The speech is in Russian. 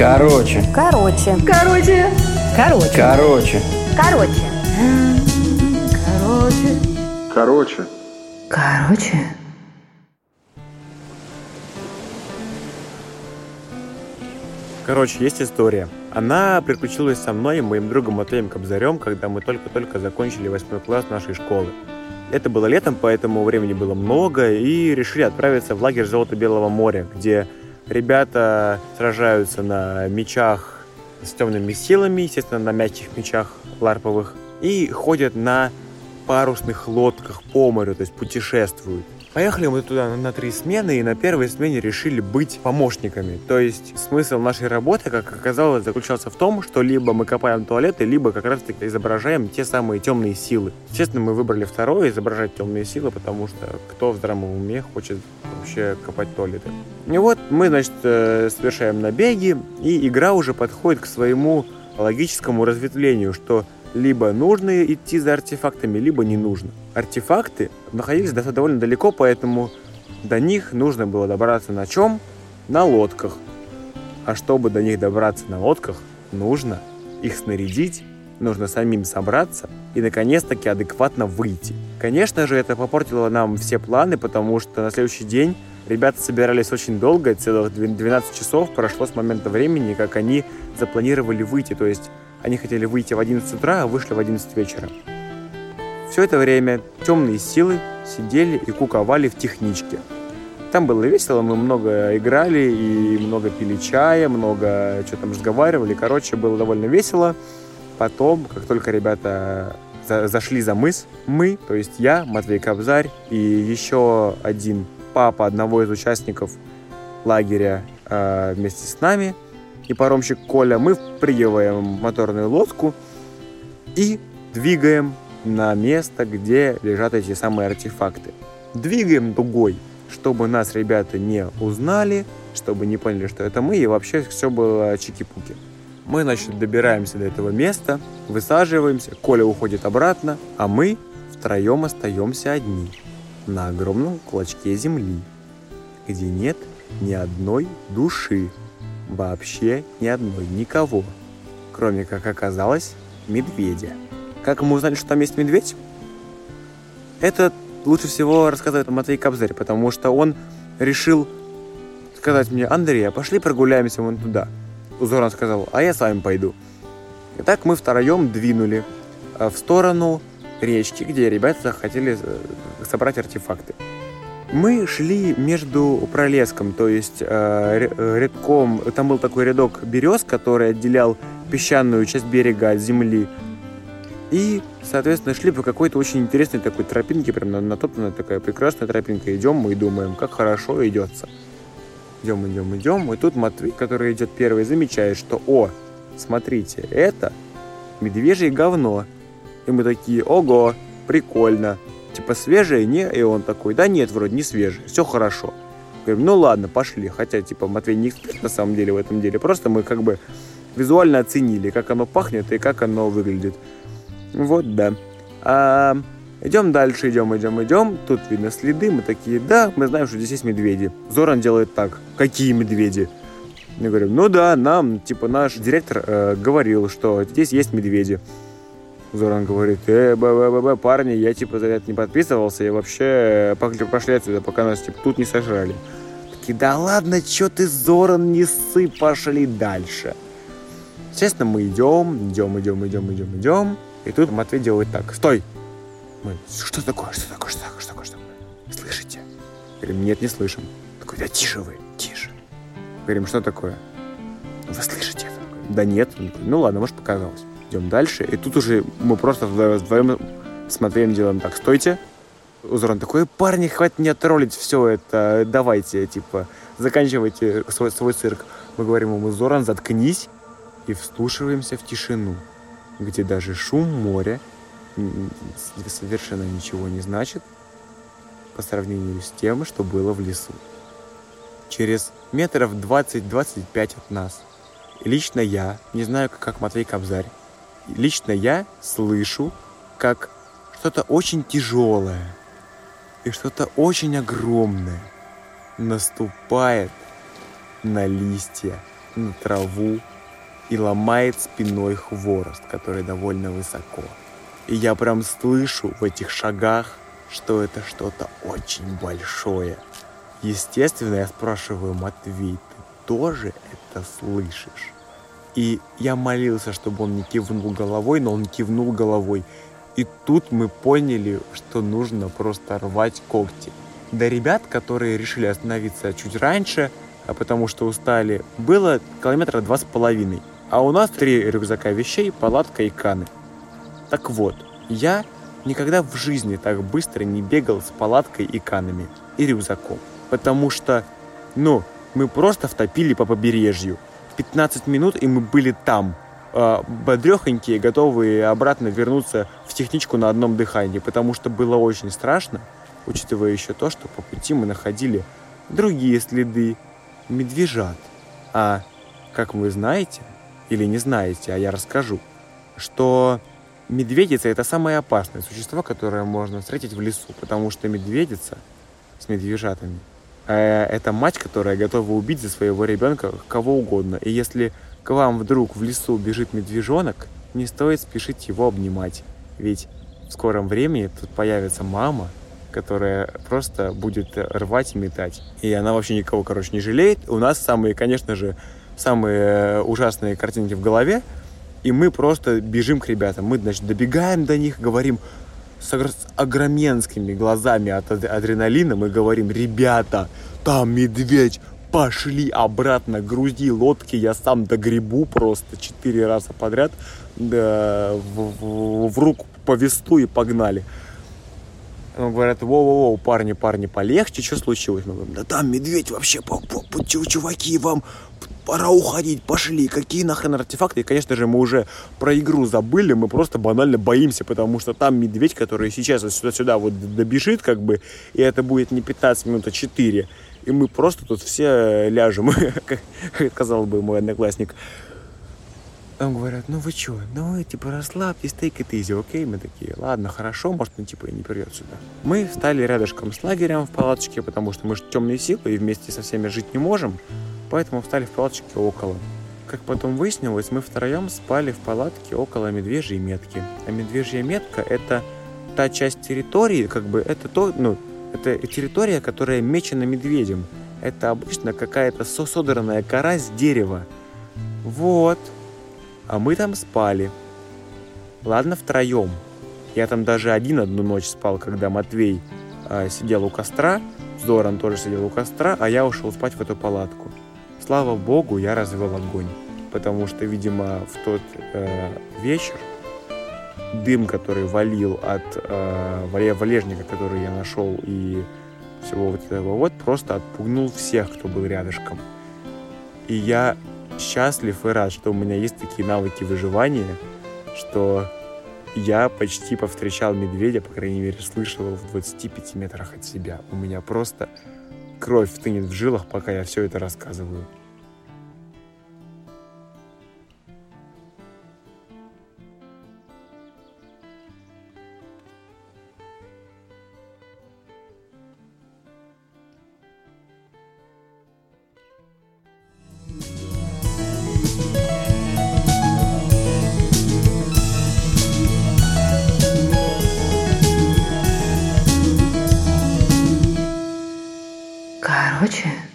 Короче. Короче. Короче. Короче. Короче. Короче. Короче. Короче. Короче. Короче, есть история. Она приключилась со мной и моим другом Матвеем Кобзарем, когда мы только-только закончили восьмой класс нашей школы. Это было летом, поэтому времени было много, и решили отправиться в лагерь Золото-Белого моря, где ребята сражаются на мечах с темными силами, естественно, на мягких мечах ларповых, и ходят на парусных лодках по морю, то есть путешествуют. Поехали мы туда на три смены, и на первой смене решили быть помощниками. То есть смысл нашей работы, как оказалось, заключался в том, что либо мы копаем туалеты, либо как раз-таки изображаем те самые темные силы. Естественно, мы выбрали второе, изображать темные силы, потому что кто в здравом уме хочет вообще копать туалеты. И вот мы, значит, э, совершаем набеги, и игра уже подходит к своему логическому разветвлению, что либо нужно идти за артефактами, либо не нужно. Артефакты находились довольно далеко, поэтому до них нужно было добраться на чем? На лодках. А чтобы до них добраться на лодках, нужно их снарядить, нужно самим собраться и наконец-таки адекватно выйти. Конечно же, это попортило нам все планы, потому что на следующий день ребята собирались очень долго, целых 12 часов прошло с момента времени, как они запланировали выйти. То есть они хотели выйти в 11 утра, а вышли в 11 вечера. Все это время темные силы сидели и куковали в техничке. Там было весело, мы много играли и много пили чая, много что там разговаривали. Короче, было довольно весело. Потом, как только ребята за зашли за мыс, мы, то есть я, Матвей Кобзарь и еще один папа одного из участников лагеря э, вместе с нами – и паромщик Коля, мы впрыгиваем моторную лодку и двигаем на место, где лежат эти самые артефакты. Двигаем дугой, чтобы нас ребята не узнали, чтобы не поняли, что это мы, и вообще все было чики-пуки. Мы, значит, добираемся до этого места, высаживаемся, Коля уходит обратно, а мы втроем остаемся одни на огромном клочке земли, где нет ни одной души. Вообще ни одной, никого. Кроме, как оказалось, медведя. Как мы узнали, что там есть медведь? Это лучше всего рассказывает Матвей Кобзарь, потому что он решил сказать мне, Андрей, а пошли прогуляемся вон туда. Узоран сказал, а я с вами пойду. И так мы втроем двинули э, в сторону речки, где ребята хотели э, собрать артефакты. Мы шли между пролеском, то есть э, рядком, там был такой рядок берез, который отделял песчаную часть берега от земли. И, соответственно, шли по какой-то очень интересной такой тропинке, прям на натоптанная такая прекрасная тропинка. Идем мы и думаем, как хорошо идется. Идем, идем, идем. И тут Матвей, который идет первый, замечает, что, о, смотрите, это медвежье говно. И мы такие, ого, прикольно типа свежее, не? И он такой, да нет, вроде не свежее, все хорошо. Говорим, ну ладно, пошли. Хотя, типа, Матвей не эксперт на самом деле в этом деле. Просто мы как бы визуально оценили, как оно пахнет и как оно выглядит. Вот, да. А, идем дальше, идем, идем, идем. Тут видно следы. Мы такие, да, мы знаем, что здесь есть медведи. Зоран делает так. Какие медведи? Мы говорим, ну да, нам, типа, наш директор э, говорил, что здесь есть медведи. Зоран говорит, э, б, б, б, б, парни, я типа за это не подписывался, и вообще пошли, пошли отсюда, пока нас типа тут не сожрали. Такие, да ладно, чё ты, Зоран, не сы, пошли дальше. Естественно, мы идем, идем, идем, идем, идем, идем, и тут Матвей делает так, стой! Мы, что такое, что такое, что такое, что такое, что такое? Слышите? Говорим, нет, не слышим. Такой, да тише вы, тише. Говорим, что такое? Вы слышите? Да нет. Ну ладно, может показалось идем дальше. И тут уже мы просто вдвоем с Матвеем делаем так, стойте. Узоран такой, парни, хватит меня троллить, все это, давайте, типа, заканчивайте свой, свой цирк. Мы говорим ему, Зоран, заткнись, и вслушиваемся в тишину, где даже шум моря совершенно ничего не значит по сравнению с тем, что было в лесу. Через метров 20-25 от нас лично я, не знаю, как Матвей Кобзарь, лично я слышу, как что-то очень тяжелое и что-то очень огромное наступает на листья, на траву и ломает спиной хворост, который довольно высоко. И я прям слышу в этих шагах, что это что-то очень большое. Естественно, я спрашиваю, Матвей, ты тоже это слышишь? И я молился, чтобы он не кивнул головой, но он кивнул головой. И тут мы поняли, что нужно просто рвать когти. До ребят, которые решили остановиться чуть раньше, а потому что устали, было километра два с половиной. А у нас три рюкзака вещей, палатка и каны. Так вот, я никогда в жизни так быстро не бегал с палаткой и канами, и рюкзаком. Потому что, ну, мы просто втопили по побережью. 15 минут, и мы были там, э, бодрехонькие, готовые обратно вернуться в техничку на одном дыхании, потому что было очень страшно, учитывая еще то, что по пути мы находили другие следы медвежат. А, как вы знаете, или не знаете, а я расскажу, что медведица – это самое опасное существо, которое можно встретить в лесу, потому что медведица с медвежатами это мать, которая готова убить за своего ребенка кого угодно. И если к вам вдруг в лесу бежит медвежонок, не стоит спешить его обнимать, ведь в скором времени тут появится мама, которая просто будет рвать и метать. И она вообще никого, короче, не жалеет. У нас самые, конечно же, самые ужасные картинки в голове, и мы просто бежим к ребятам. Мы, значит, добегаем до них, говорим с огроменскими глазами от адреналина, мы говорим, ребята, там медведь, пошли обратно, грузи лодки, я сам догребу просто четыре раза подряд, да, в, в, в руку повесту и погнали. Он говорят, воу-воу-воу, парни, парни, полегче, что случилось? Мы говорим, да там медведь вообще, по, по, по, чуваки, вам пора уходить, пошли, какие нахрен артефакты. И, конечно же, мы уже про игру забыли, мы просто банально боимся, потому что там медведь, который сейчас сюда-сюда вот добежит, как бы, и это будет не 15 минут, а 4. И мы просто тут все ляжем, как сказал бы мой одноклассник. Там говорят, ну вы что, ну типа расслабьтесь, take it easy, окей? Мы такие, ладно, хорошо, может он типа и не придет сюда. Мы встали рядышком с лагерем в палаточке, потому что мы же темные силы и вместе со всеми жить не можем. Поэтому встали в палаточке около. Как потом выяснилось, мы втроем спали в палатке около медвежьей метки. А медвежья метка — это та часть территории, как бы это то, ну, это территория, которая мечена медведем. Это обычно какая-то содранная кора с дерева. Вот. А мы там спали. Ладно, втроем. Я там даже один одну ночь спал, когда Матвей э, сидел у костра, Зоран тоже сидел у костра, а я ушел спать в эту палатку. Слава богу, я развел огонь, потому что, видимо, в тот э, вечер дым, который валил от э, валежника, который я нашел, и всего вот этого вот, просто отпугнул всех, кто был рядышком. И я счастлив и рад, что у меня есть такие навыки выживания, что я почти повстречал медведя, по крайней мере, слышал его в 25 метрах от себя. У меня просто кровь стынет в жилах, пока я все это рассказываю. Короче,